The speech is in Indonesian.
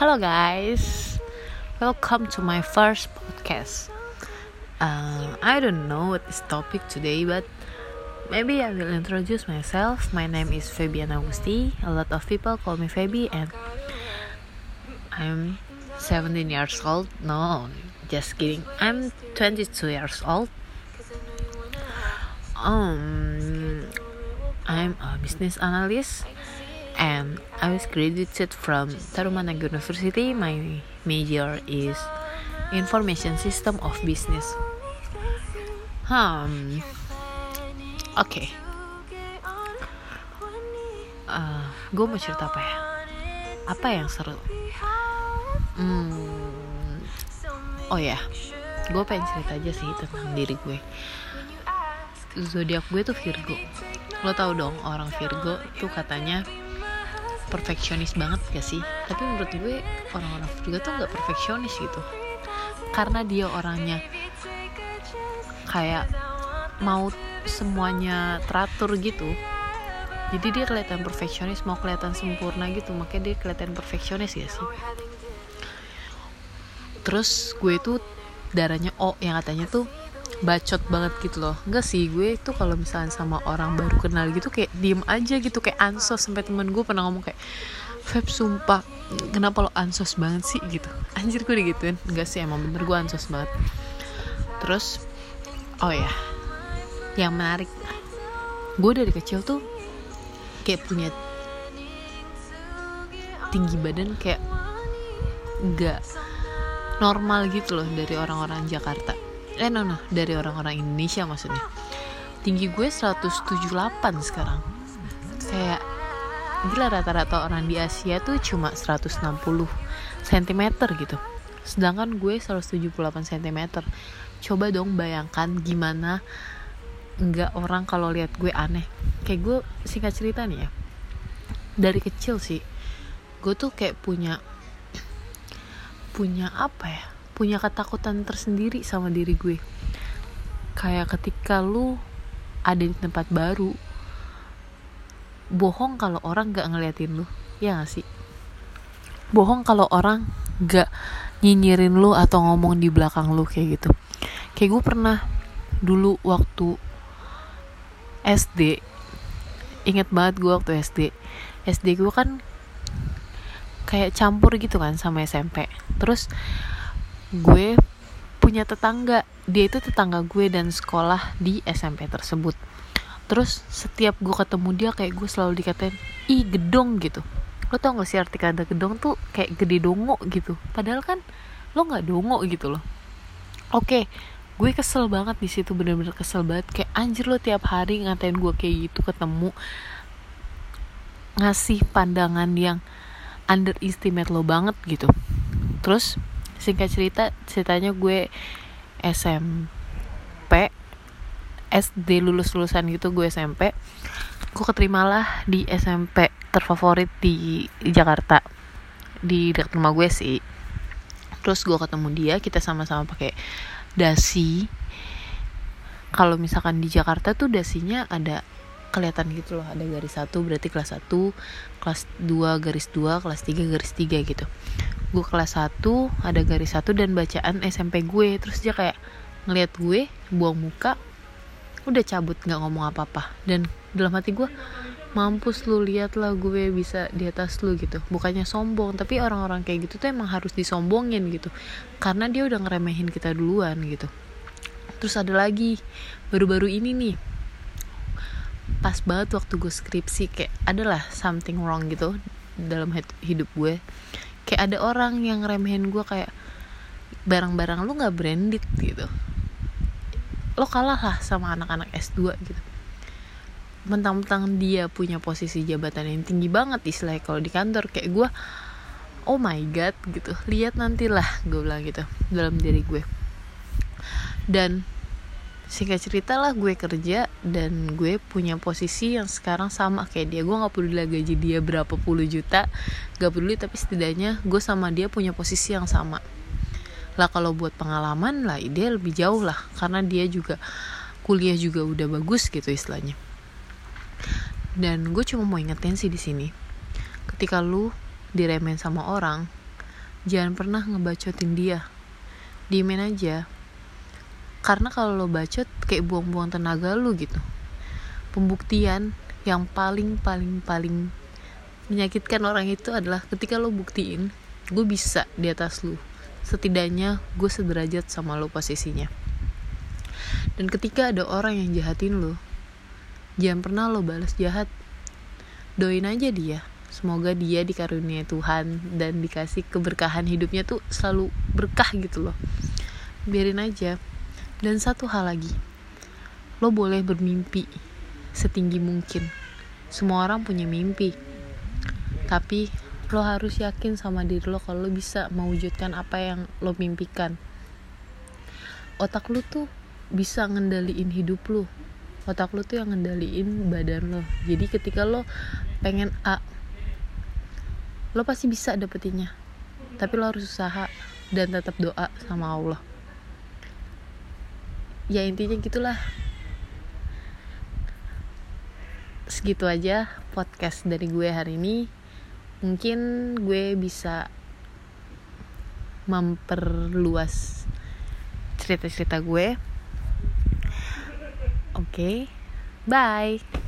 Hello guys, welcome to my first podcast. Uh, I don't know what is topic today, but maybe I will introduce myself. My name is Fabian Agusti. A lot of people call me Fabi, and I'm 17 years old. No, just kidding. I'm 22 years old. Um, I'm a business analyst and I was graduated from Tarumanag University. My major is Information System of Business. Hmm. Oke. Okay. Uh, gue mau cerita apa ya? Apa yang seru? Hmm. Oh ya, gue pengen cerita aja sih tentang diri gue. Zodiak gue tuh Virgo. Lo tau dong orang Virgo tuh katanya perfeksionis banget gak sih? Tapi menurut gue orang-orang juga tuh nggak perfeksionis gitu. Karena dia orangnya kayak mau semuanya teratur gitu. Jadi dia kelihatan perfeksionis mau kelihatan sempurna gitu. Makanya dia kelihatan perfeksionis ya sih? Terus gue tuh darahnya O yang katanya tuh bacot banget gitu loh. Enggak sih gue tuh kalau misalnya sama orang baru kenal gitu kayak diem aja gitu kayak ansos. Sampai temen gue pernah ngomong kayak Feb sumpah kenapa lo ansos banget sih? Gitu. Anjir gue digituin. Enggak sih emang bener gue ansos banget. Terus oh ya yang menarik. Gue dari kecil tuh kayak punya tinggi badan kayak nggak normal gitu loh dari orang-orang Jakarta eh no no. Dari orang-orang Indonesia maksudnya. Tinggi gue 178 sekarang. Kayak gila rata-rata orang di Asia tuh cuma 160 cm gitu. Sedangkan gue 178 cm coba dong bayangkan gimana nggak orang kalau lihat gue aneh. Kayak gue singkat cerita nih ya. Dari kecil sih gue tuh kayak punya punya apa ya punya ketakutan tersendiri sama diri gue. Kayak ketika lu ada di tempat baru bohong kalau orang gak ngeliatin lu. Ya gak sih? Bohong kalau orang gak nyinyirin lu atau ngomong di belakang lu kayak gitu. Kayak gue pernah dulu waktu SD inget banget gue waktu SD SD gue kan kayak campur gitu kan sama SMP terus gue punya tetangga. Dia itu tetangga gue dan sekolah di SMP tersebut. Terus setiap gue ketemu dia kayak gue selalu dikatain ih gedong gitu. Lo tau gak sih arti kata gedong tuh kayak gede dongo gitu? Padahal kan lo nggak dongo gitu loh. Oke gue kesel banget di situ bener-bener kesel banget. Kayak anjir lo tiap hari ngatain gue kayak gitu ketemu. Ngasih pandangan yang underestimate lo banget gitu. Terus singkat cerita ceritanya gue SMP SD lulus lulusan gitu gue SMP gue keterimalah di SMP terfavorit di, Jakarta. Di dekat rumah gue sih. Terus gue ketemu dia kita sama-sama pakai dasi. Kalau misalkan di Jakarta tuh dasinya ada kelihatan gitu loh ada garis satu berarti kelas 1 kelas 2 garis 2 kelas 3 garis 3 gitu gue kelas 1 ada garis 1 dan bacaan SMP gue. Terus dia kayak ngeliat gue buang muka udah cabut nggak ngomong apa-apa. Dan dalam hati gue mampus lu lihat lah gue bisa di atas lu gitu. Bukannya sombong tapi orang-orang kayak gitu tuh emang harus disombongin gitu. Karena dia udah ngeremehin kita duluan gitu. Terus ada lagi baru-baru ini nih. Pas banget waktu gue skripsi kayak adalah something wrong gitu dalam hidup gue kayak ada orang yang remehin gue kayak barang-barang lu nggak branded gitu. Lo kalah lah sama anak-anak S2 gitu. Mentang-mentang dia punya posisi jabatan yang tinggi banget istilahnya kalau di kantor kayak gue oh my god gitu. Lihat nantilah gue bilang gitu dalam diri gue. Dan singkat cerita lah gue kerja dan gue punya posisi yang sekarang sama kayak dia. Gue nggak peduli gaji dia berapa puluh juta gak peduli tapi setidaknya gue sama dia punya posisi yang sama. Lah kalau buat pengalaman lah dia lebih jauh lah karena dia juga kuliah juga udah bagus gitu istilahnya. Dan gue cuma mau ingetin sih di sini ketika lu diremen sama orang jangan pernah ngebacotin dia. Diemin aja karena kalau lo bacot kayak buang-buang tenaga lu gitu. Pembuktian yang paling paling paling menyakitkan orang itu adalah ketika lo buktiin gue bisa di atas lu setidaknya gue sederajat sama lo posisinya. Dan ketika ada orang yang jahatin lo jangan pernah lo balas jahat. Doain aja dia. Semoga dia dikaruniai Tuhan dan dikasih keberkahan hidupnya tuh selalu berkah gitu loh. Biarin aja dan satu hal lagi. Lo boleh bermimpi setinggi mungkin. Semua orang punya mimpi. Tapi lo harus yakin sama diri lo kalau lo bisa mewujudkan apa yang lo mimpikan. Otak lo tuh bisa ngendaliin hidup lo. Otak lo tuh yang ngendaliin badan lo. Jadi ketika lo pengen A lo pasti bisa dapetinnya. Tapi lo harus usaha dan tetap doa sama Allah ya intinya gitulah. Segitu aja podcast dari gue hari ini. Mungkin gue bisa memperluas cerita-cerita gue. Oke okay. bye